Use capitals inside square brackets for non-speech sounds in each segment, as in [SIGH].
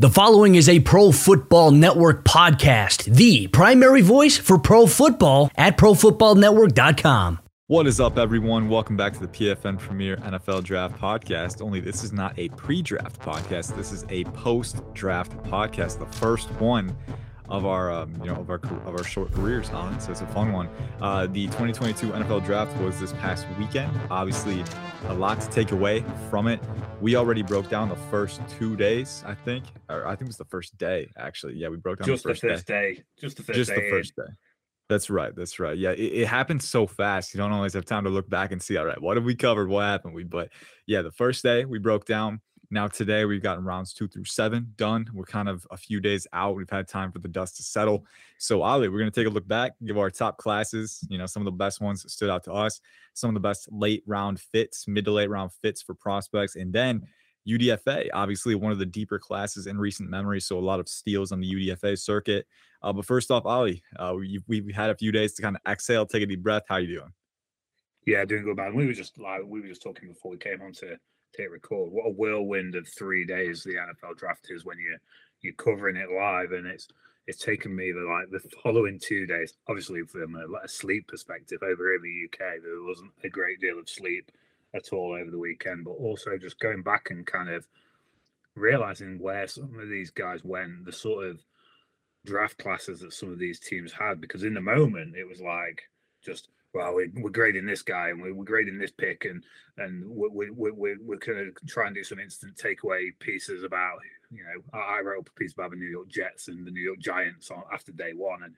The following is a Pro Football Network podcast, the primary voice for pro football at profootballnetwork.com. What is up, everyone? Welcome back to the PFN Premier NFL Draft Podcast. Only this is not a pre draft podcast, this is a post draft podcast, the first one of our um, you know of our of our short careers on. So it's a fun one. Uh, the 2022 NFL Draft was this past weekend. Obviously, a lot to take away from it. We already broke down the first two days, I think, or I think it was the first day actually. Yeah, we broke down just the first, the first day. day. just the first just day. Just the first day. That's right. That's right. Yeah, it, it happens so fast. You don't always have time to look back and see. All right, what have we covered? What happened? We, but yeah, the first day we broke down now today we've gotten rounds two through seven done. We're kind of a few days out. We've had time for the dust to settle. So Oli, we're gonna take a look back, give our top classes. You know, some of the best ones that stood out to us, some of the best late round fits, mid to late round fits for prospects, and then UDFA, obviously one of the deeper classes in recent memory. So a lot of steals on the UDFA circuit. Uh, but first off, Oli, uh, we, we've had a few days to kind of exhale, take a deep breath. How you doing? Yeah, doing good, man. We were just like we were just talking before we came on to hit record. What a whirlwind of three days the NFL draft is when you you're covering it live, and it's it's taken me the like the following two days. Obviously, from a, a sleep perspective, over here in the UK, there wasn't a great deal of sleep at all over the weekend, but also just going back and kind of realizing where some of these guys went, the sort of draft classes that some of these teams had, because in the moment it was like just well, we, we're grading this guy and we're, we're grading this pick, and and we, we, we, we're going to try and do some instant takeaway pieces about, you know, I wrote a piece about the New York Jets and the New York Giants on after day one, and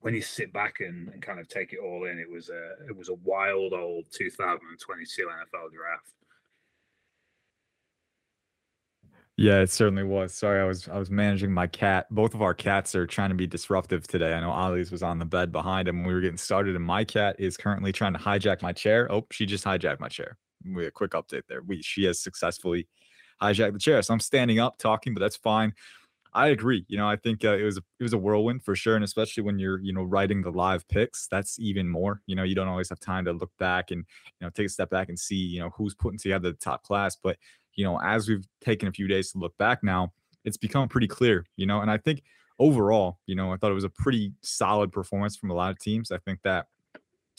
when you sit back and, and kind of take it all in, it was a it was a wild old 2022 NFL draft. Yeah, it certainly was. Sorry, I was I was managing my cat. Both of our cats are trying to be disruptive today. I know Ollie's was on the bed behind him when we were getting started, and my cat is currently trying to hijack my chair. Oh, she just hijacked my chair. We a quick update there. We she has successfully hijacked the chair. So I'm standing up talking, but that's fine. I agree. You know, I think uh, it was it was a whirlwind for sure, and especially when you're you know writing the live picks, that's even more. You know, you don't always have time to look back and you know take a step back and see you know who's putting together the top class. But you know, as we've taken a few days to look back now, it's become pretty clear. You know, and I think overall, you know, I thought it was a pretty solid performance from a lot of teams. I think that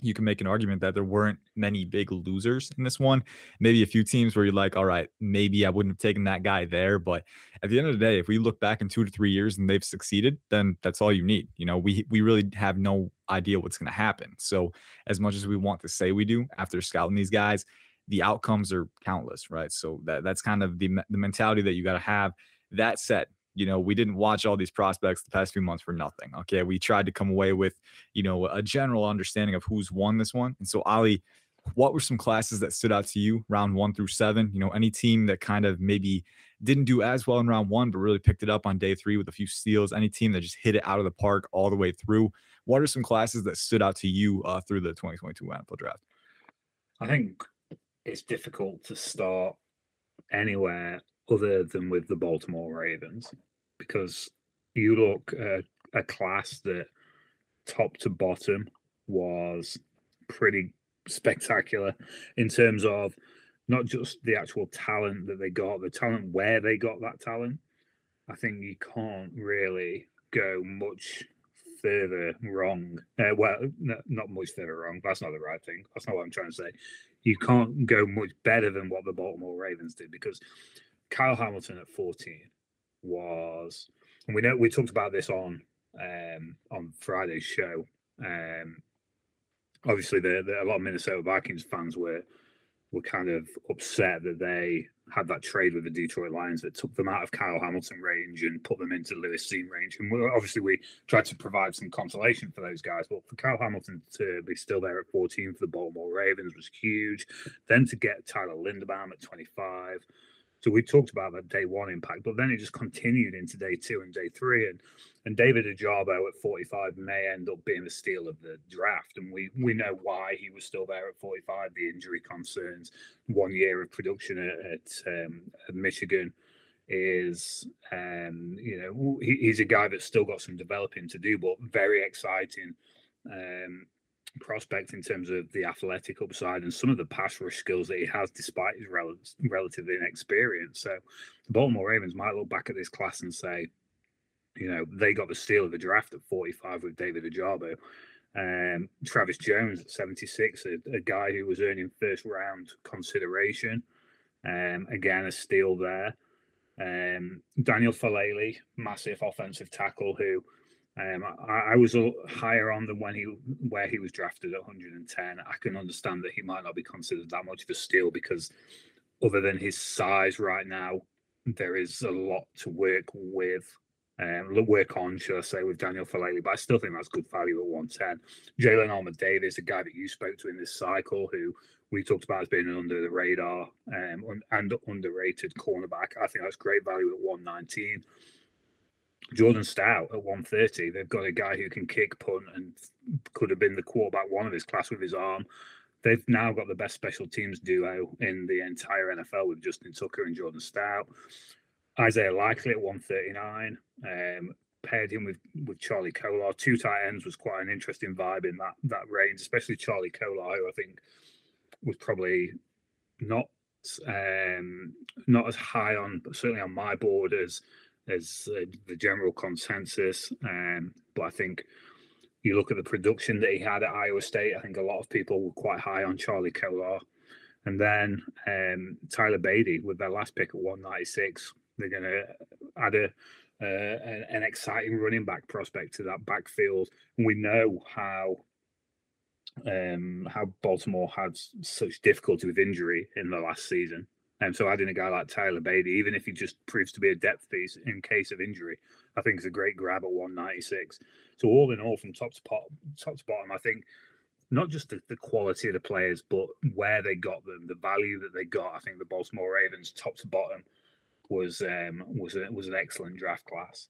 you can make an argument that there weren't many big losers in this one. Maybe a few teams where you're like, all right, maybe I wouldn't have taken that guy there. But at the end of the day, if we look back in two to three years and they've succeeded, then that's all you need. You know, we we really have no idea what's going to happen. So as much as we want to say we do after scouting these guys, the outcomes are countless, right? So that that's kind of the the mentality that you got to have. That said, you know, we didn't watch all these prospects the past few months for nothing. Okay. We tried to come away with, you know, a general understanding of who's won this one. And so, Oli, what were some classes that stood out to you round one through seven? You know, any team that kind of maybe didn't do as well in round one, but really picked it up on day three with a few steals? Any team that just hit it out of the park all the way through? What are some classes that stood out to you uh, through the 2022 NFL draft? I think it's difficult to start anywhere other than with the Baltimore Ravens because you look at a class that top to bottom was pretty spectacular in terms of not just the actual talent that they got, the talent where they got that talent. I think you can't really go much further wrong. Uh, well, no, not much further wrong. That's not the right thing. That's not what I'm trying to say. You can't go much better than what the Baltimore Ravens did because Kyle Hamilton at 14 was, and we know we talked about this on um, on Friday's show. Um, obviously, the, the, a lot of Minnesota Vikings fans were were kind of upset that they had that trade with the Detroit Lions that took them out of Kyle Hamilton range and put them into Lewis Cine range. And obviously, we tried to provide some consolation for those guys. But for Kyle Hamilton to be still there at 14 for the Baltimore Ravens was huge. Then to get Tyler Linderbaum at 25 so we talked about that day one impact, but then it just continued into day two and day three. And and David Ojabo at 45 may end up being the steal of the draft. And we we know why he was still there at 45, the injury concerns, one year of production at, at, um, at Michigan is um you know he, he's a guy that's still got some developing to do but very exciting um prospect in terms of the athletic upside and some of the pass rush skills that he has, despite his rel- relative inexperience. So, the Baltimore Ravens might look back at this class and say, you know, they got the steal of the draft at 45 with David Ojabo. Um, Travis Jones at 76, a, a, guy who was earning first round consideration. Um, again, a steal there. Um, Daniel Faalele, massive offensive tackle who um, I, I, was higher on than when he where he was drafted at 110. I can understand that he might not be considered that much of a steal because other than his size right now, there is a lot to work with um, work on, should I say, with Daniel Faalele, but I still think that's good value at 110. Jalyn Armour Davis, a guy that you spoke to in this cycle, who we talked about as being an under the radar um, and underrated cornerback. I think that's great value at 119. Jordan Stout at 130. They've got a guy who can kick, punt, and could have been the quarterback one of his class with his arm. They've now got the best special teams duo in the entire NFL with Justin Tucker and Jordan Stout. Isaiah Likely at 139. Um, paired him with with Charlie Kolar. Two tight ends was quite an interesting vibe in that that range, especially Charlie Kolar, who I think was probably not um, not as high on, certainly on my board as as uh, the general consensus. Um, but I think you look at the production that he had at Iowa State. I think a lot of people were quite high on Charlie Kolar. And then um, Tyler Badie with their last pick at 196 they're going to add a uh, an, an, exciting running back prospect to that backfield. And we know how um, how Baltimore had such difficulty with injury in the last season. And so adding a guy like Tyler Badie, even if he just proves to be a depth piece in case of injury, I think is a great grab at 196. So all in all, from top to, top, top to bottom, I think not just the, the, quality of the players, but where they got them, the value that they got. I think the Baltimore Ravens, top to bottom, was um, was a, was an excellent draft class.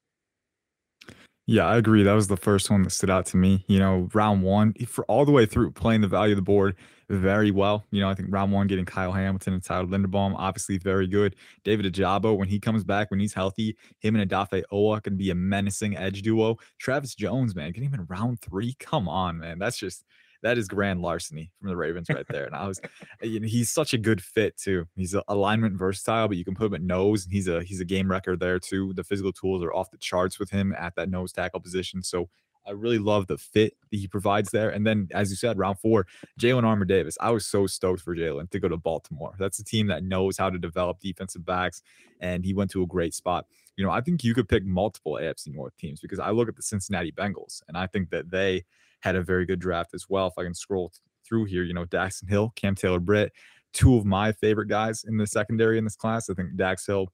Yeah, I agree. That was the first one that stood out to me. You know, round one for all the way through, playing the value of the board very well. You know, I think round one getting Kyle Hamilton and Tyler Linderbaum, obviously very good. David Ojabo, when he comes back, when he's healthy, him and Odafe Oweh can be a menacing edge duo. Travis Jones, man, getting in round three. Come on, man. That's just that is grand larceny from the Ravens right there. And I was, you know, he's such a good fit too. He's alignment versatile, but you can put him at nose, and he's a he's a game wrecker there too. The physical tools are off the charts with him at that nose tackle position. So I really love the fit that he provides there. And then, as you said, round four, Jalyn Armour Davis. I was so stoked for Jalyn to go to Baltimore. That's a team that knows how to develop defensive backs, and he went to a great spot. You know, I think you could pick multiple AFC North teams because I look at the Cincinnati Bengals, and I think that they had a very good draft as well. If I can scroll through here, you know, Daxton Hill, Cam Taylor Britt, two of my favorite guys in the secondary in this class. I think Dax Hill,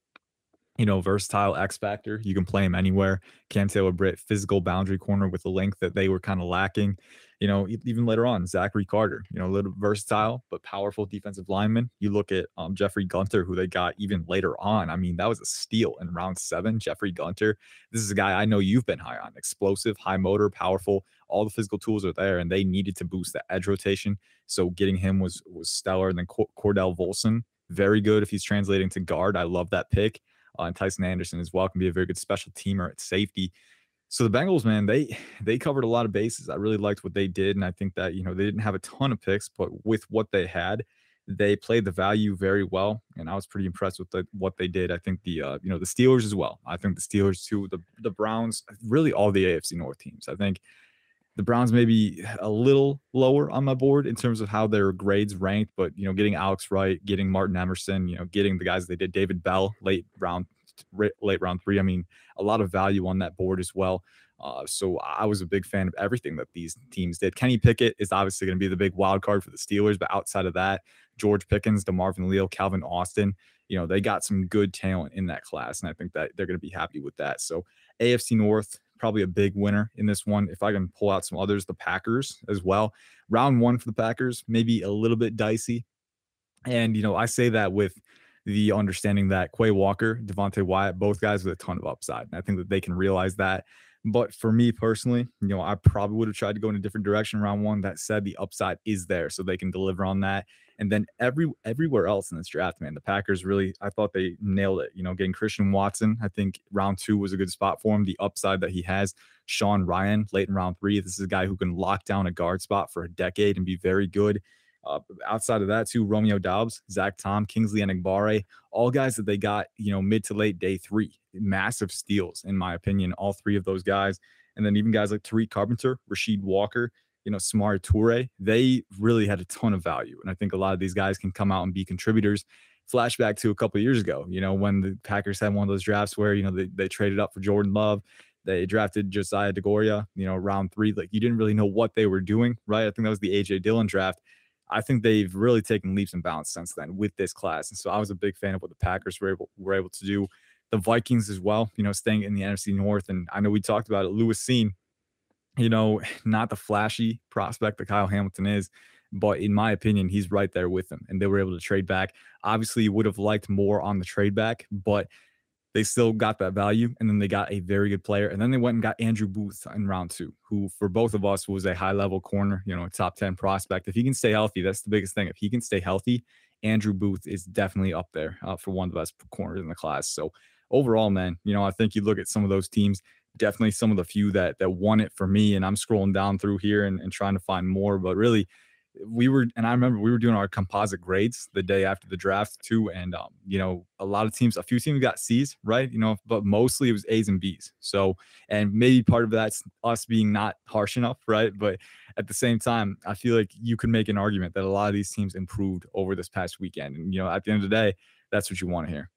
you know, versatile X factor. You can play him anywhere. Cam Taylor Britt, physical boundary corner with the length that they were kind of lacking you know, even later on, Zachary Carter, you know, a little versatile but powerful defensive lineman. You look at um, Jeffrey Gunter, who they got even later on. I mean, that was a steal in round seven. Jeffrey Gunter, this is a guy I know you've been high on. Explosive, high motor, powerful. All the physical tools are there, and they needed to boost the edge rotation. So getting him was was stellar. And then Cordell Volson, very good if he's translating to guard. I love that pick. Uh, and Tycen Anderson as well can be a very good special teamer at safety. So the Bengals, man, they they covered a lot of bases. I really liked what they did, and I think that you know they didn't have a ton of picks, but with what they had, they played the value very well, and I was pretty impressed with the, what they did. I think the uh, you know the Steelers as well. I think the Steelers too, the the Browns, really all the AFC North teams. I think the Browns maybe a little lower on my board in terms of how their grades ranked, but you know getting Alex Wright, getting Martin Emerson, you know getting the guys they did, David Bell late round late round three. I mean, a lot of value on that board as well. Uh, so I was a big fan of everything that these teams did. Kenny Pickett is obviously going to be the big wild card for the Steelers, but outside of that, George Pickens, DeMarvin Leal, Calvin Austin, you know, they got some good talent in that class, and I think that they're going to be happy with that. So AFC North, probably a big winner in this one. If I can pull out some others, the Packers as well. Round one for the Packers, maybe a little bit dicey. And, you know, I say that with the understanding that Quay Walker, Devonte Wyatt, both guys with a ton of upside. And I think that they can realize that. But for me personally, you know, I probably would have tried to go in a different direction round one. That said, the upside is there, so they can deliver on that. And then every everywhere else in this draft, man, the Packers really, I thought they nailed it. You know, getting Christian Watson, I think round two was a good spot for him. The upside that he has, Sean Rhyan, late in round three. This is a guy who can lock down a guard spot for a decade and be very good. Uh, outside of that, too, Romeo Doubs, Zach Tom, Kingsley Enagbare, all guys that they got, you know, mid to late day three. Massive steals, in my opinion, all three of those guys. And then even guys like Tariq Carpenter, Rasheed Walker, you know, Samori Toure, they really had a ton of value. And I think a lot of these guys can come out and be contributors. Flashback to a couple years ago, you know, when the Packers had one of those drafts where, you know, they, they traded up for Jordan Love. They drafted Josiah Deguara, you know, round three. Like you didn't really know what they were doing, right? I think that was the AJ Dillon draft. I think they've really taken leaps and bounds since then with this class. And so I was a big fan of what the Packers were able were able to do. The Vikings as well, you know, staying in the NFC North. And I know we talked about it. Lewis Cine, you know, [LAUGHS] not the flashy prospect that Kyle Hamilton is, but in my opinion, he's right there with them. And they were able to trade back. Obviously, you would have liked more on the trade back, but they still got that value. And then they got a very good player. And then they went and got Andrew Booth in round two, who for both of us was a high level corner, you know, a top 10 prospect. If he can stay healthy, that's the biggest thing. If he can stay healthy, Andrew Booth is definitely up there uh, for one of the best corners in the class. So overall, man, you know, I think you look at some of those teams, definitely some of the few that that won it for me. And I'm scrolling down through here and, and trying to find more, but really we were and i remember we were doing our composite grades the day after the draft too and um, you know a lot of teams a few teams got c's right you know but mostly it was a's and b's. So and maybe part of that's us being not harsh enough right but at the same time i feel like you could make an argument that a lot of these teams improved over this past weekend and you know at the end of the day that's what you want to hear.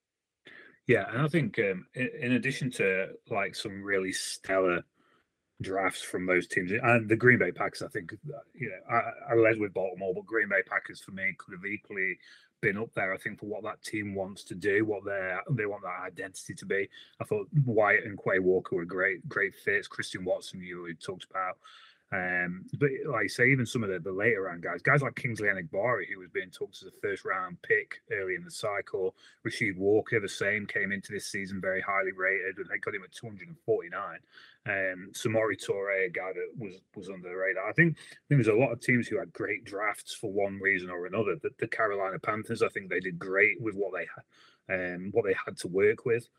Yeah and i think um, in, in addition to like some really stellar drafts from those teams. And the Green Bay Packers, I think, uh, you know, I, I led with Baltimore, but Green Bay Packers for me could have equally been up there. I think for what that team wants to do, what they they want that identity to be. I thought Wyatt and Quay Walker were great, great fits. Christian Watson, you talked about. Um, but like I say, even some of the, the later round guys, guys like Kingsley Enagbare, who was being talked as a first round pick early in the cycle, Rasheed Walker, the same, came into this season very highly rated, and they got him at 249. Um, Samori Toure, a guy that was was under the radar. I think, I think there's a lot of teams who had great drafts for one reason or another. The, the Carolina Panthers, I think they did great with what they had, um, what they had to work with.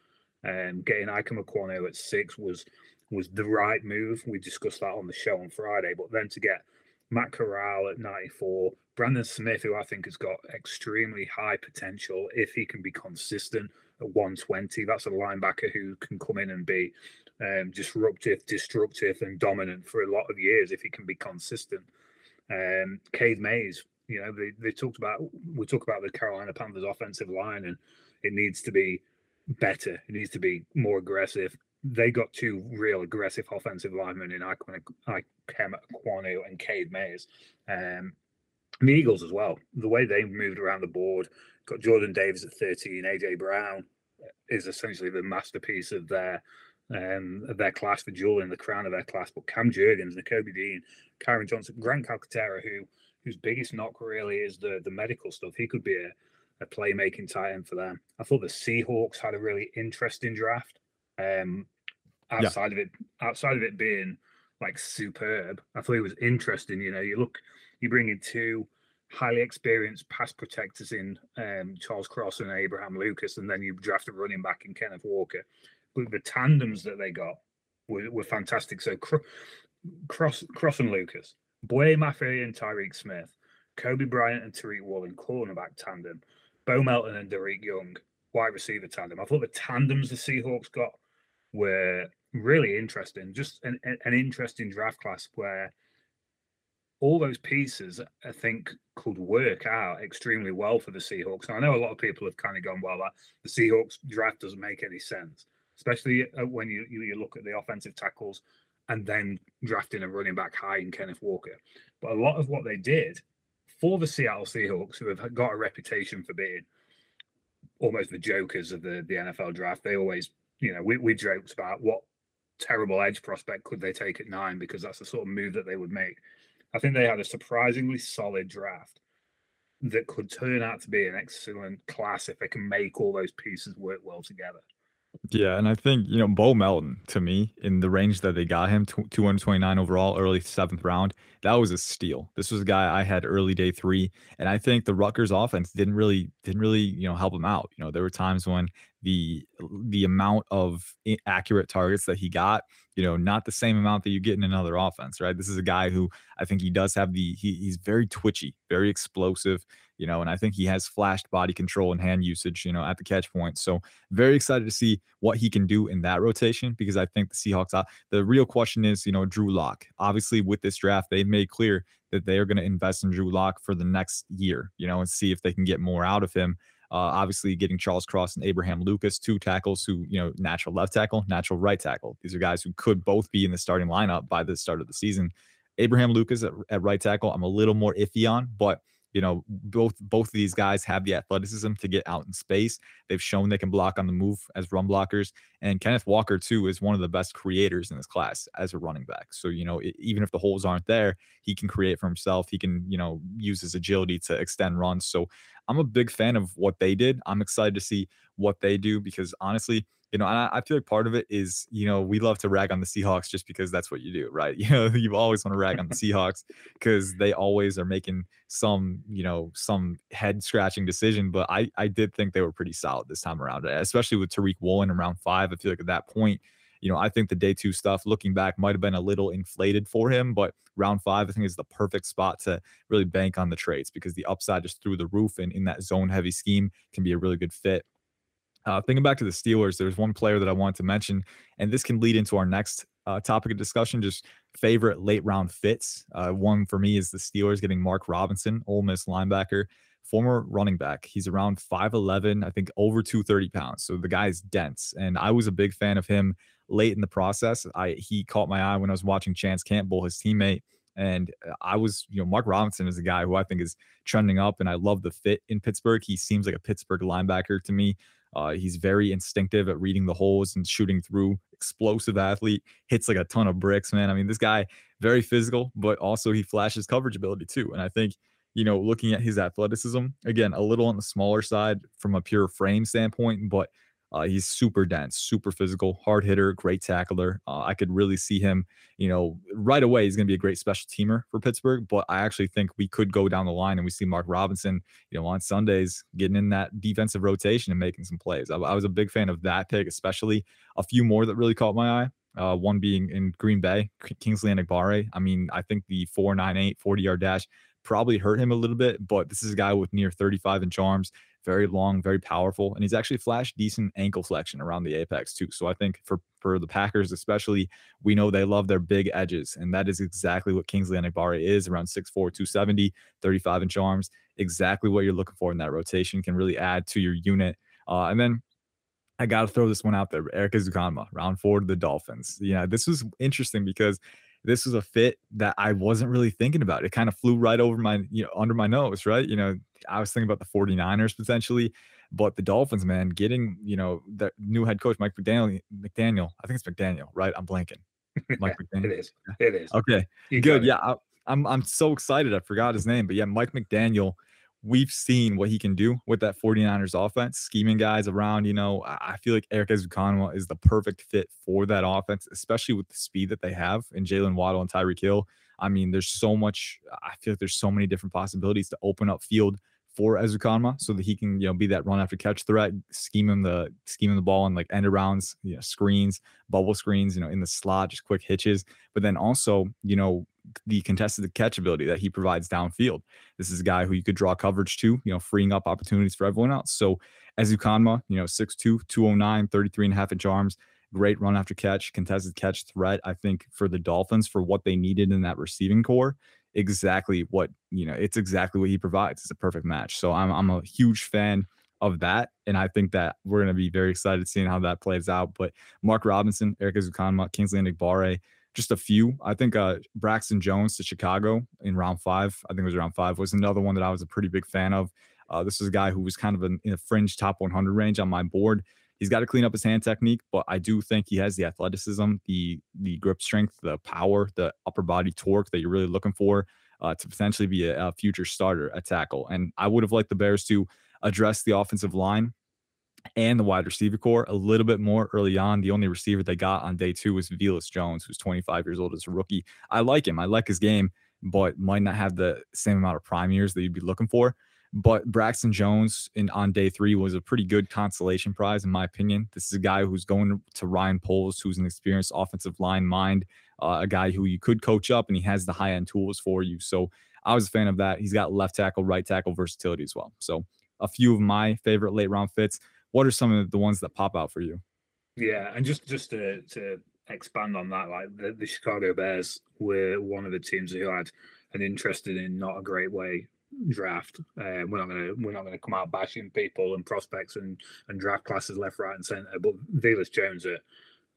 Um, getting Ikem Ekwonu at six was was the right move. We discussed that on the show on Friday. But then to get Matt Corral at 94, Brandon Smith, who I think has got extremely high potential if he can be consistent at 120. That's a linebacker who can come in and be um, disruptive, destructive, and dominant for a lot of years if he can be consistent. Um, Cade Mays, you know, they, they talked about we talk about the Carolina Panthers offensive line, and it needs to be better. It needs to be more aggressive. They got two real aggressive offensive linemen in Ikem Ekwonu and Cade Mays. Um, the Eagles as well. The way they moved around the board, got Jordan Davis at 13, AJ Brown is essentially the masterpiece of their um, of their class, the jewel in the crown of their class. But Cam Jurgens, Nakobe Dean, Kyron Johnson, Grant Calcaterra, who whose biggest knock really is the the medical stuff. He could be a, a playmaking tight end for them. I thought the Seahawks had a really interesting draft. Um, outside yeah. of it, outside of it being like superb, I thought it was interesting. You know, you look, you bring in two highly experienced pass protectors in um, Charles Cross and Abraham Lucas, and then you draft a running back in Kenneth Walker But the tandems that they got were, were fantastic. So Cross Cross and Lucas, Boye Mafe and Tyreke Smith, Coby Bryant and Tariq Woolen, cornerback tandem, Bo Melton and Dareke Young, wide receiver tandem. I thought the tandems the Seahawks got were really interesting. Just an, an interesting draft class where all those pieces I think could work out extremely well for the Seahawks. And I know a lot of people have kind of gone, well, the Seahawks draft doesn't make any sense especially uh, when you, you, you look at the offensive tackles and then drafting a running back high in Kenneth Walker. But a lot of what they did for the Seattle Seahawks, who have got a reputation for being almost the jokers of the, the NFL draft, they always, you know, we, we joked about what terrible edge prospect could they take at nine because that's the sort of move that they would make. I think they had a surprisingly solid draft that could turn out to be an excellent class if they can make all those pieces work well together. Yeah, and I think you know Bo Melton to me in the range that they got him, two hundred twenty nine overall, early seventh round. That was a steal. This was a guy I had early day three, and I think the Rutgers offense didn't really didn't really you know help him out. You know there were times when the the amount of accurate targets that he got, you know, not the same amount that you get in another offense, right? This is a guy who I think he does have the he, he's very twitchy, very explosive you know, and I think he has flashed body control and hand usage, you know, at the catch point. So very excited to see what he can do in that rotation because I think the Seahawks, uh, the real question is, you know, Drew Lock. Obviously, with this draft, they've made clear that they are going to invest in Drew Lock for the next year, you know, and see if they can get more out of him. Uh, obviously, getting Charles Cross and Abraham Lucas, two tackles who, you know, natural left tackle, natural right tackle. These are guys who could both be in the starting lineup by the start of the season. Abraham Lucas at, at right tackle, I'm a little more iffy on, but you know, both both of these guys have the athleticism to get out in space. They've shown they can block on the move as run blockers. And Kenneth Walker too is one of the best creators in this class as a running back. So you know, it, even if the holes aren't there, he can create for himself. He can you know use his agility to extend runs. So I'm a big fan of what they did. I'm excited to see what they do because honestly, you know, I, I feel like part of it is, you know, we love to rag on the Seahawks just because that's what you do, right? [LAUGHS] You know, you always want to rag on the Seahawks because they always are making some, you know, some head scratching decision. But I, I did think they were pretty solid this time around, especially with Tariq Woolen in round five. I feel like at that point, you know, I think the day two stuff, looking back, might have been a little inflated for him, but round five, I think, is the perfect spot to really bank on the trades because the upside just through the roof and in that zone heavy scheme can be a really good fit. Uh, thinking back to the Steelers, there's one player that I wanted to mention, and this can lead into our next uh, topic of discussion. Just favorite late round fits. Uh, one for me is the Steelers getting Mark Robinson, Ole Miss linebacker, former running back. He's around 5'11, I think over 230 pounds. So the guy is dense, and I was a big fan of him late in the process. I he caught my eye when I was watching Chance Campbell, his teammate. And uh, I was, you know, Mark Robinson is a guy who I think is trending up, and I love the fit in Pittsburgh. He seems like a Pittsburgh linebacker to me. Uh, he's very instinctive at reading the holes and shooting through. Explosive athlete, hits like a ton of bricks, man. I mean, this guy very physical, but also he flashes coverage ability too. And I think you know, looking at his athleticism, again, a little on the smaller side from a pure frame standpoint, but uh, he's super dense, super physical, hard hitter, great tackler. Uh, I could really see him, you know, right away. He's going to be a great special teamer for Pittsburgh. But I actually think we could go down the line and we see Mark Robinson, you know, on Sundays getting in that defensive rotation and making some plays. I, I was a big fan of that pick, especially a few more that really caught my eye. Uh, one being in Green Bay, Kingsley Enagbare. I mean, I think the 498 40 yard dash probably hurt him a little bit, but this is a guy with near 35 inch arms very long, very powerful, and he's actually flashed decent ankle flexion around the apex too. So I think for for the Packers especially, we know they love their big edges, and that is exactly what Kingsley Enagbare is around 6'4", 270, 35 inch arms. Exactly what you're looking for in that rotation can really add to your unit. Uh, and then I got to throw this one out there. Erik Ezukanma, round four to the Dolphins. Yeah, this was interesting because this was a fit that I wasn't really thinking about. It kind of flew right over my, you know, under my nose, right? You know, I was thinking about the 49ers potentially, but the Dolphins, man, getting, you know, the new head coach, Mike McDaniel, McDaniel, I think it's McDaniel, right? I'm blanking. [LAUGHS] Mike McDaniel. it is. It is. Okay. You Good. Yeah. I, I'm, I'm so excited. I forgot his name, but yeah, Mike McDaniel we've seen what he can do with that 49ers offense, scheming guys around. You know, I feel like Erik Ezukanma is the perfect fit for that offense, especially with the speed that they have in Jaylen Waddle and Tyreek Hill. I mean, there's so much, I feel like there's so many different possibilities to open up field for Ezukanma so that he can, you know, be that run after catch threat, scheming the scheming the ball and like end arounds, you know, screens, bubble screens, you know, in the slot, just quick hitches. But then also, you know, the contested catch ability that he provides downfield. This is a guy who you could draw coverage to, you know, freeing up opportunities for everyone else. So Ezukanma, you know, 6'2, 209, 33 and a half inch arms, great run after catch, contested catch threat. I think for the Dolphins, for what they needed in that receiving core, exactly what, you know, it's exactly what he provides. It's a perfect match. So I'm, I'm a huge fan of that. And I think that we're going to be very excited seeing how that plays out. But Mark Robinson, Erik Ezukanma, Kingsley Enagbare, just a few. I think uh, Braxton Jones to Chicago in round five, I think it was round five, was another one that I was a pretty big fan of. Uh, this is a guy who was kind of in, in a fringe top 100 range on my board. He's got to clean up his hand technique, but I do think he has the athleticism, the the grip strength, the power, the upper body torque that you're really looking for uh, to potentially be a, a future starter at tackle. And I would have liked the Bears to address the offensive line and the wide receiver core a little bit more early on. The only receiver they got on day two was Velus Jones, who's 25 years old as a rookie. I like him. I like his game, but might not have the same amount of prime years that you'd be looking for. But Braxton Jones in on day three was a pretty good consolation prize, in my opinion. This is a guy who's going to Ryan Poles, who's an experienced offensive line mind, uh, a guy who you could coach up, and he has the high end tools for you. So I was a fan of that. He's got left tackle, right tackle versatility as well. So a few of my favorite late round fits. What are some of the ones that pop out for you? Yeah, and just just to to expand on that, like the, the Chicago Bears were one of the teams who had an interested in not a great way draft. Uh, we're not gonna we're not gonna come out bashing people and prospects and and draft classes left, right, and center. But Velus Jones at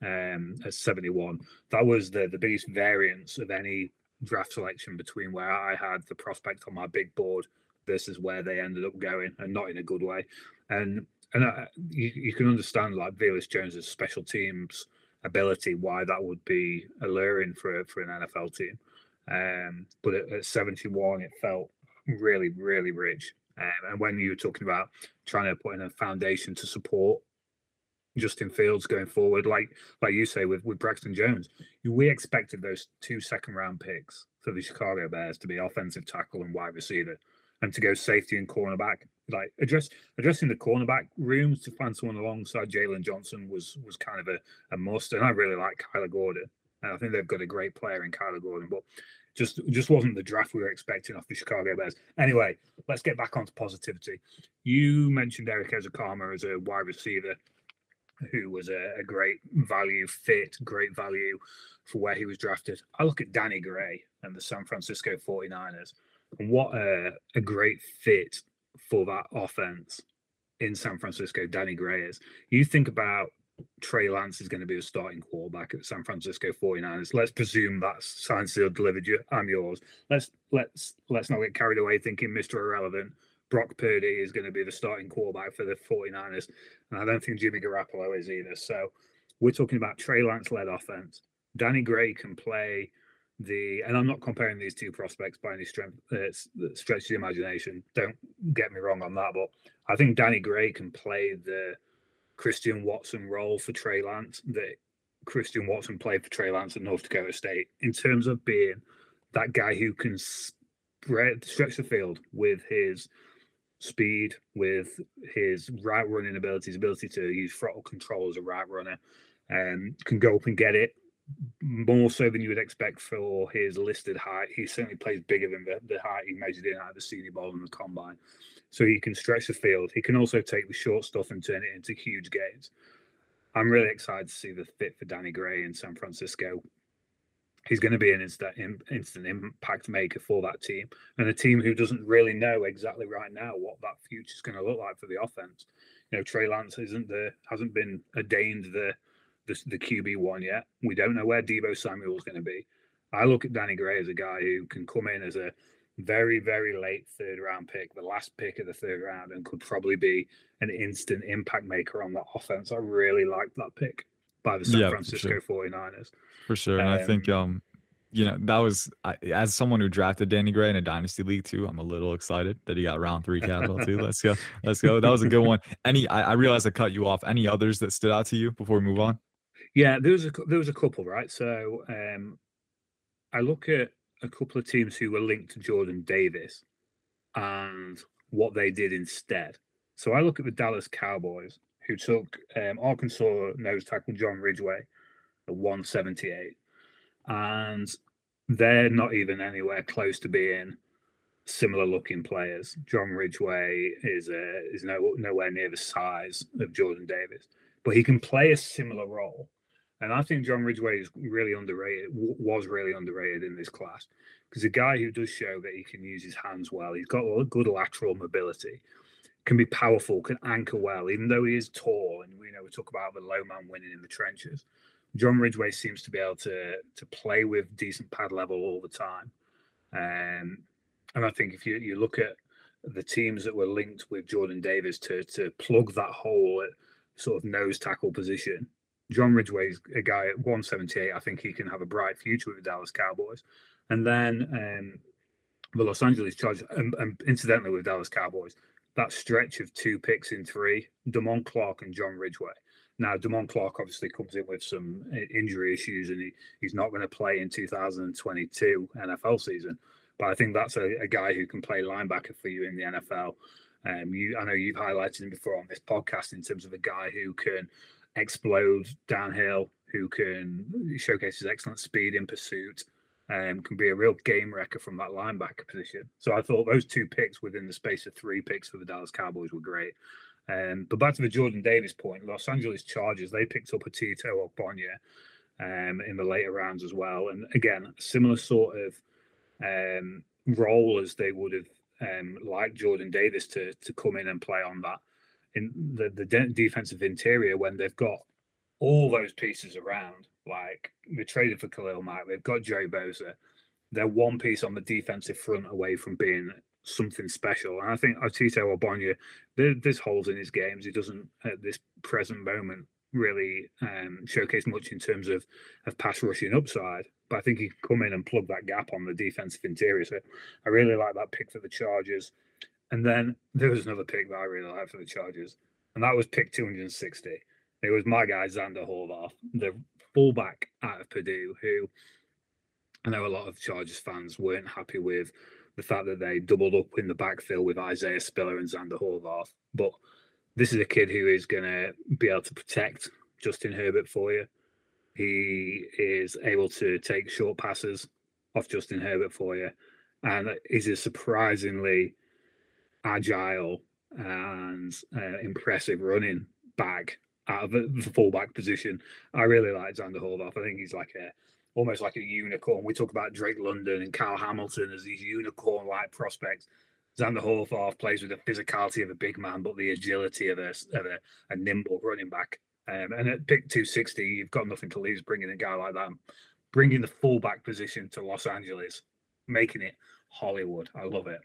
um, at 71, that was the the biggest variance of any draft selection between where I had the prospect on my big board versus where they ended up going, and not in a good way. And and I, you, you can understand like Velus Jones's special teams ability, why that would be alluring for for an NFL team. Um, but at, at 71, it felt really, really rich. Um, and when you were talking about trying to put in a foundation to support Justin Fields going forward, like like you say with with Braxton Jones, we expected those two second round picks for the Chicago Bears to be offensive tackle and wide receiver, and to go safety and cornerback. Like address addressing the cornerback rooms to find someone alongside Jaylon Johnson was was kind of a, a must. And I really like Kyler Gordon, and I think they've got a great player in Kyler Gordon, but just just wasn't the draft we were expecting off the Chicago Bears. Anyway, let's get back onto positivity. You mentioned Erik Ezukanma as a wide receiver who was a, a, great value fit, great value for where he was drafted. I look at Danny Gray and the San Francisco 49ers, and what a, a great fit for that offense in San Francisco Danny Gray is. You think about Trey Lance is going to be a starting quarterback at San Francisco 49ers. Let's presume that's signed, sealed, delivered. You, I'm yours. Let's let's let's not get carried away thinking Mr. Irrelevant. Brock Purdy is going to be the starting quarterback for the 49ers. And I don't think Jimmy Garoppolo is either. So we're talking about Trey Lance led offense. Danny Gray can play the, and I'm not comparing these two prospects by any strength, uh, stretch of the imagination. Don't get me wrong on that. But I think Danny Gray can play the, Christian Watson role for Trey Lance that Christian Watson played for Trey Lance at North Dakota State in terms of being that guy who can spread stretch the field with his speed, with his right running ability, his ability to use throttle control as a right runner, and um, can go up and get it more so than you would expect for his listed height. He certainly plays bigger than the, the height he measured in at the Senior Bowl and the Combine so he can stretch the field. He can also take the short stuff and turn it into huge gains. I'm really excited to see the fit for Danny Gray in San Francisco. He's going to be an instant instant impact maker for that team, and a team who doesn't really know exactly right now what that future is going to look like for the offense. You know, Trey Lance isn't the hasn't been ordained the the, the QB one yet. We don't know where Deebo Samuel is going to be. I look at Danny Gray as a guy who can come in as a very, very late third round pick, the last pick of the third round, and could probably be an instant impact maker on that offense. I really like that pick by the San yeah, Francisco sure. 49ers. For sure. And um, I think, um, um, you know, that was I, as someone who drafted Danny Gray in a dynasty league too. I'm a little excited that he got round three capital too. [LAUGHS] Let's go, let's go. That was a good one. Any, I, I realized I cut you off. Any others that stood out to you before we move on? Yeah, there was a there was a couple, right? So um, I look at a couple of teams who were linked to Jordan Davis and what they did instead. So I look at the Dallas Cowboys, who took um, Arkansas nose tackle John Ridgeway at 178, and they're not even anywhere close to being similar looking players. John Ridgeway is uh, is no, nowhere near the size of Jordan Davis, but he can play a similar role. And I think John Ridgeway is really underrated, was really underrated in this class because a guy who does show that he can use his hands well, he's got good lateral mobility, can be powerful, can anchor well, even though he is tall. And we know we talk about the low man winning in the trenches. John Ridgeway seems to be able to to play with decent pad level all the time. Um, and I think if you, you look at the teams that were linked with Jordan Davis to to plug that hole at sort of nose tackle position, John Ridgeway's a guy at 178. I think he can have a bright future with the Dallas Cowboys. And then um, the Los Angeles Chargers, and, and, incidentally with Dallas Cowboys, that stretch of two picks in three, Damone Clark and John Ridgeway. Now, Damone Clark obviously comes in with some injury issues and he, he's not going to play in 2022 NFL season. But I think that's a, a, guy who can play linebacker for you in the NFL. Um, you, I know you've highlighted him before on this podcast in terms of a guy who can explode downhill, who can showcase his excellent speed in pursuit, um, can be a real game wrecker from that linebacker position. So I thought those two picks within the space of three picks for the Dallas Cowboys were great. Um, but back to the Jordan Davis point, Los Angeles Chargers, they picked up a Tito Ogbonnia um, in the later rounds as well. And again, similar sort of um, role as they would have um, liked Jordan Davis to to come in and play on that in the, the de- defensive interior when they've got all those pieces around. Like they traded for Khalil Mack, they've got Joey Bosa. They're one piece on the defensive front away from being something special. And I think Tito Ogbonnia, there, there's holes in his games. He doesn't at this present moment really um, showcase much in terms of of pass rushing upside. But I think he can come in and plug that gap on the defensive interior. So I really like that pick for the Chargers. And then there was another pick that I really like for the Chargers, and that was pick 260. It was my guy Zander Horvath, the fullback out of Purdue, who I know a lot of Chargers fans weren't happy with the fact that they doubled up in the backfield with Isaiah Spiller and Zander Horvath. But this is a kid who is going to be able to protect Justin Herbert for you. He is able to take short passes off Justin Herbert for you, and is a surprisingly agile and uh, impressive running back out of the, fullback position. I really like Zander Horvath. I think he's like a almost like a unicorn. We talk about Drake London and Kyle Hamilton as these unicorn-like prospects. Zander Horvath plays with the physicality of a big man, but the agility of a, of a, a nimble running back. Um, and at pick 260, you've got nothing to lose bringing a guy like that, bringing the fullback position to Los Angeles, making it Hollywood. I love it.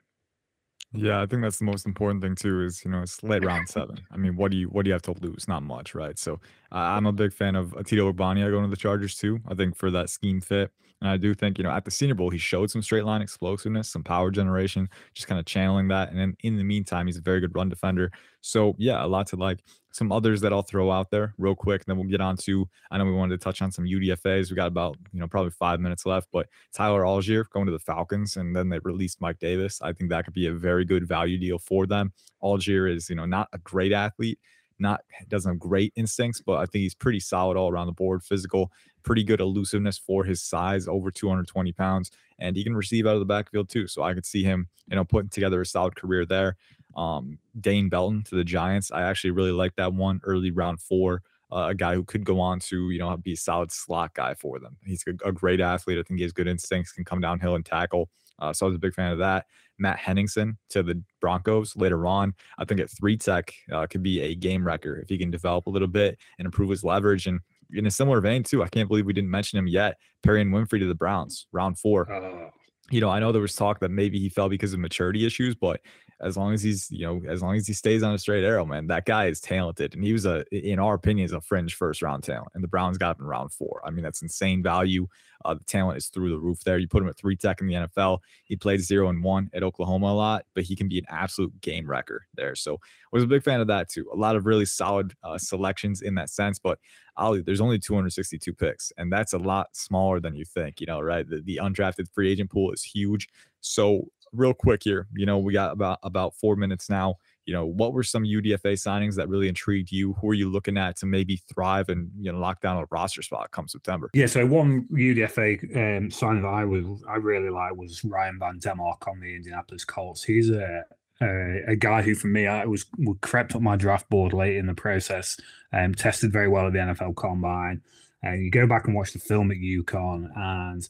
Yeah, I think that's the most important thing too. Is you know it's late round seven. I mean, what do you what do you have to lose? Not much, right? So uh, I'm a big fan of Tito Ogbonnia going to the Chargers too. I think for that scheme fit, and I do think you know at the Senior Bowl he showed some straight line explosiveness, some power generation, just kind of channeling that. And then in the meantime, he's a very good run defender. So yeah, a lot to like some others that I'll throw out there real quick. Then we'll get on to, I know we wanted to touch on some UDFAs. We got about, you know, probably five minutes left, but Tyler Allgeier going to the Falcons and then they released Mike Davis. I think that could be a very good value deal for them. Algier is, you know, not a great athlete, not doesn't have great instincts, but I think he's pretty solid all around the board, physical, pretty good elusiveness for his size, over 220 pounds, and he can receive out of the backfield too. So I could see him, you know, putting together a solid career there um, Dane Belton to the Giants. I actually really like that one early round four. Uh, a guy who could go on to you know be a solid slot guy for them. He's a, a great athlete. I think he has good instincts, can come downhill and tackle. Uh, so I was a big fan of that. Matt Henningsen to the Broncos later on. I think at three tech uh, could be a game wrecker if he can develop a little bit and improve his leverage. And in a similar vein too, I can't believe we didn't mention him yet. Perrion Winfrey to the Browns, round four. Uh, you know, I know there was talk that maybe he fell because of maturity issues, but as long as he's you know as long as he stays on a straight arrow man that guy is talented. And he was a in our opinion is a fringe first round talent and the browns got him in round four. I mean that's insane value. Uh, the talent is through the roof there. You put him at three tech in the nfl he played zero and one at oklahoma a lot but he can be an absolute game wrecker there. So was a big fan of that too. A lot of really solid uh, selections in that sense but Oli, there's only 262 picks, and that's a lot smaller than you think, you know, right? The, the undrafted free agent pool is huge. So real quick here, you know, we got about about four minutes now. You know, what were some UDFA signings that really intrigued you? Who are you looking at to maybe thrive and you know lock down a roster spot come September? Yeah, so one UDFA um, signing that I was I really like was Ryan Van Demark on the Indianapolis Colts. He's a a, a guy who, for me, I was crept up my draft board late in the process. Um, tested very well at the NFL Combine. And uh, you go back and watch the film at UConn, and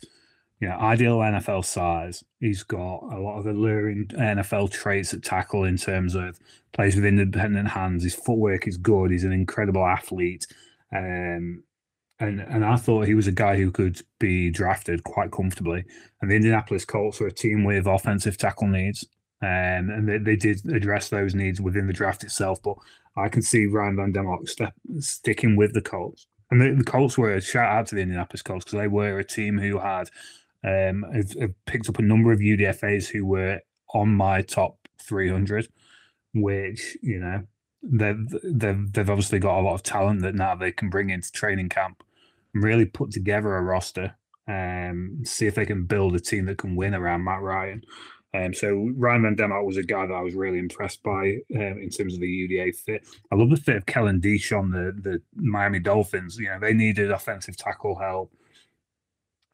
you know, ideal NFL size. He's got a lot of alluring NFL traits at tackle in terms of plays with independent hands. His footwork is good. He's an incredible athlete. Um, and and I thought he was a guy who could be drafted quite comfortably. And the Indianapolis Colts are a team with offensive tackle needs, um, and they, they did address those needs within the draft itself. But I can see Ryan Van step, sticking with the Colts. And the, the Colts were a shout out to the Indianapolis Colts because they were a team who had um, I've, I've, picked up a number of UDFAs who were on my top 300. which you know they've they've they've obviously got a lot of talent that now they can bring into training camp and really put together a roster and um, see if they can build a team that can win around Matt Ryan. Um, so Ryan Van Demark was a guy that I was really impressed by um, in terms of the UDA fit. I love the fit of Kellen Diesch on the the Miami Dolphins. You know they needed offensive tackle help,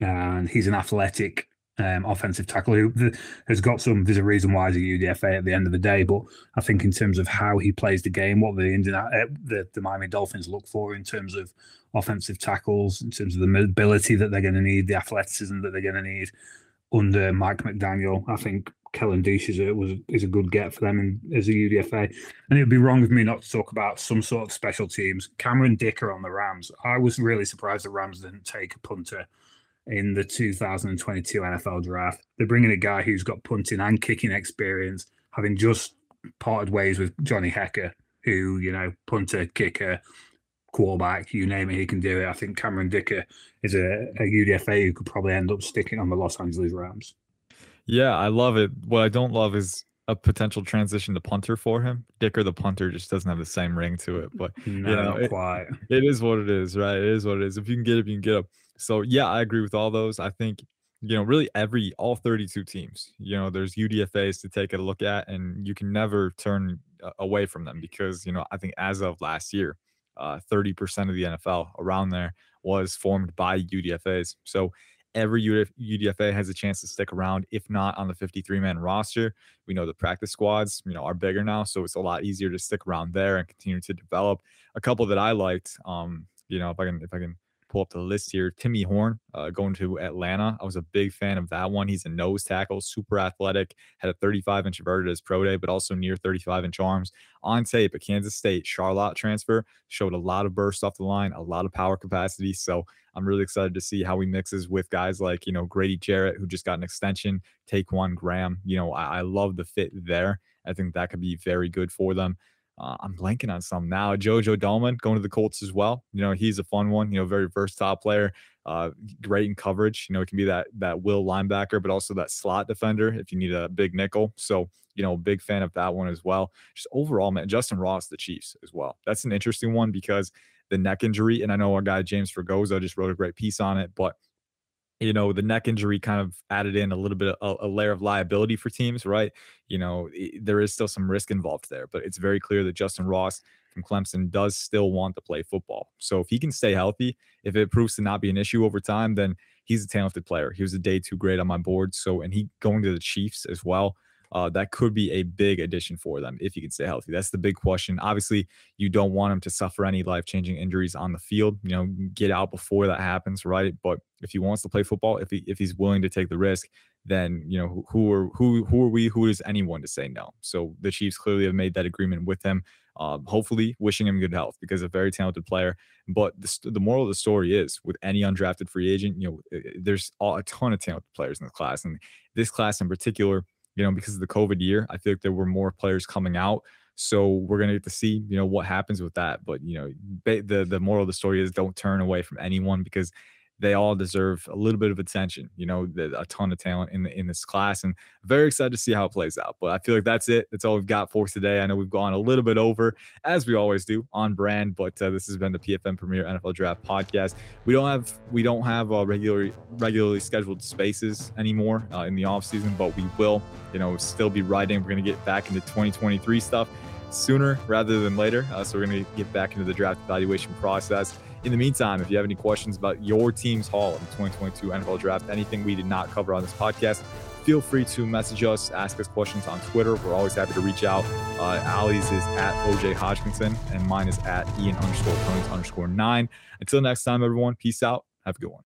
and he's an athletic um, offensive tackle who has got some. There's a reason why he's a UDFA at the end of the day, but I think in terms of how he plays the game, what the Indian, uh, the, the Miami Dolphins look for in terms of offensive tackles, in terms of the mobility that they're going to need, the athleticism that they're going to need under Mike McDaniel. I think Kellen Diesch is a, was is a good get for them in, as a UDFA. And it would be wrong of me not to talk about some sort of special teams. Cameron Dicker on the Rams. I was really surprised the Rams didn't take a punter in the 2022 NFL draft. They're bringing a guy who's got punting and kicking experience, having just parted ways with Johnny Hekker, who, you know, punter, kicker, quarterback, you name it, he can do it. I think Cameron Dicker is a, a UDFA who could probably end up sticking on the Los Angeles Rams. Yeah, I love it. What I don't love is a potential transition to punter for him. Dicker the punter just doesn't have the same ring to it. But no, you know, not it, quite. It is what it is, right? It is what it is. If you can get it, you can get it. So yeah, I agree with all those. I think you know, really every all 32 teams, you know, there's UDFAs to take a look at, and you can never turn away from them because, you know, I think as of last year, uh, 30% of the NFL around there was formed by UDFAs. So every UDFA has a chance to stick around, if not on the 53 man roster. We know the practice squads, you know, are bigger now, so it's a lot easier to stick around there and continue to develop. A couple that I liked, um, you know, if I can, if I can pull up the list here. Timmy Horne uh, going to Atlanta. I was a big fan of that one. He's a nose tackle, super athletic, had a 35 inch inverted as pro day, but also near 35 inch arms. On tape at Kansas State, Charlotte transfer showed a lot of burst off the line, a lot of power capacity. So I'm really excited to see how he mixes with guys like, you know, Grady Jarrett, who just got an extension, Ta'Quon Graham. You know, I, I love the fit there. I think that could be very good for them. Uh, I'm blanking on some now. JoJo Domann going to the Colts as well. You know, he's a fun one. You know, very versatile player. Uh, great in coverage. You know, it can be that that will linebacker, but also that slot defender if you need a big nickel. So, you know, big fan of that one as well. Just overall, man, Justyn Ross, the Chiefs as well. That's an interesting one because the neck injury, and I know our guy James Fragoza just wrote a great piece on it, but you know the neck injury kind of added in a little bit of a, a layer of liability for teams right? You know there is still some risk involved there but it's very clear that justyn ross from clemson does still want to play football. So if he can stay healthy if it proves to not be an issue over time then he's a talented player. He was a day two grade on my board so and he going to the chiefs as well uh, that could be a big addition for them if he can stay healthy. That's the big question. Obviously, you don't want him to suffer any life changing injuries on the field. You know, get out before that happens, right? But if he wants to play football, if he if he's willing to take the risk, then you know who are who who are we? Who is anyone to say no? So the Chiefs clearly have made that agreement with him. Uh, hopefully, wishing him good health because a very talented player. But the, the moral of the story is, with any undrafted free agent, you know, there's a ton of talented players in the class, and this class in particular you know, because of the COVID year, I feel like there were more players coming out. So we're gonna get to see, you know, what happens with that. But you know, the the moral of the story is don't turn away from anyone because they all deserve a little bit of attention. You know, a ton of talent in the, in this class, and very excited to see how it plays out. But I feel like that's it. That's all we've got for today. I know we've gone a little bit over, as we always do, on brand. But uh, this has been the PFN Premier NFL Draft Podcast. We don't have we don't have uh, regularly regularly scheduled spaces anymore uh, in the off season, but we will, you know, still be writing. We're gonna get back into 2023 stuff sooner rather than later. Uh, so we're going to get back into the draft evaluation process. In the meantime, if you have any questions about your team's haul in the 2022 NFL Draft, anything we did not cover on this podcast, feel free to message us, ask us questions on Twitter. We're always happy to reach out. Uh, Oli's is at OJ Hodgkinson, and mine is at Ian underscore Cones underscore nine. Until next time, everyone, peace out. Have a good one.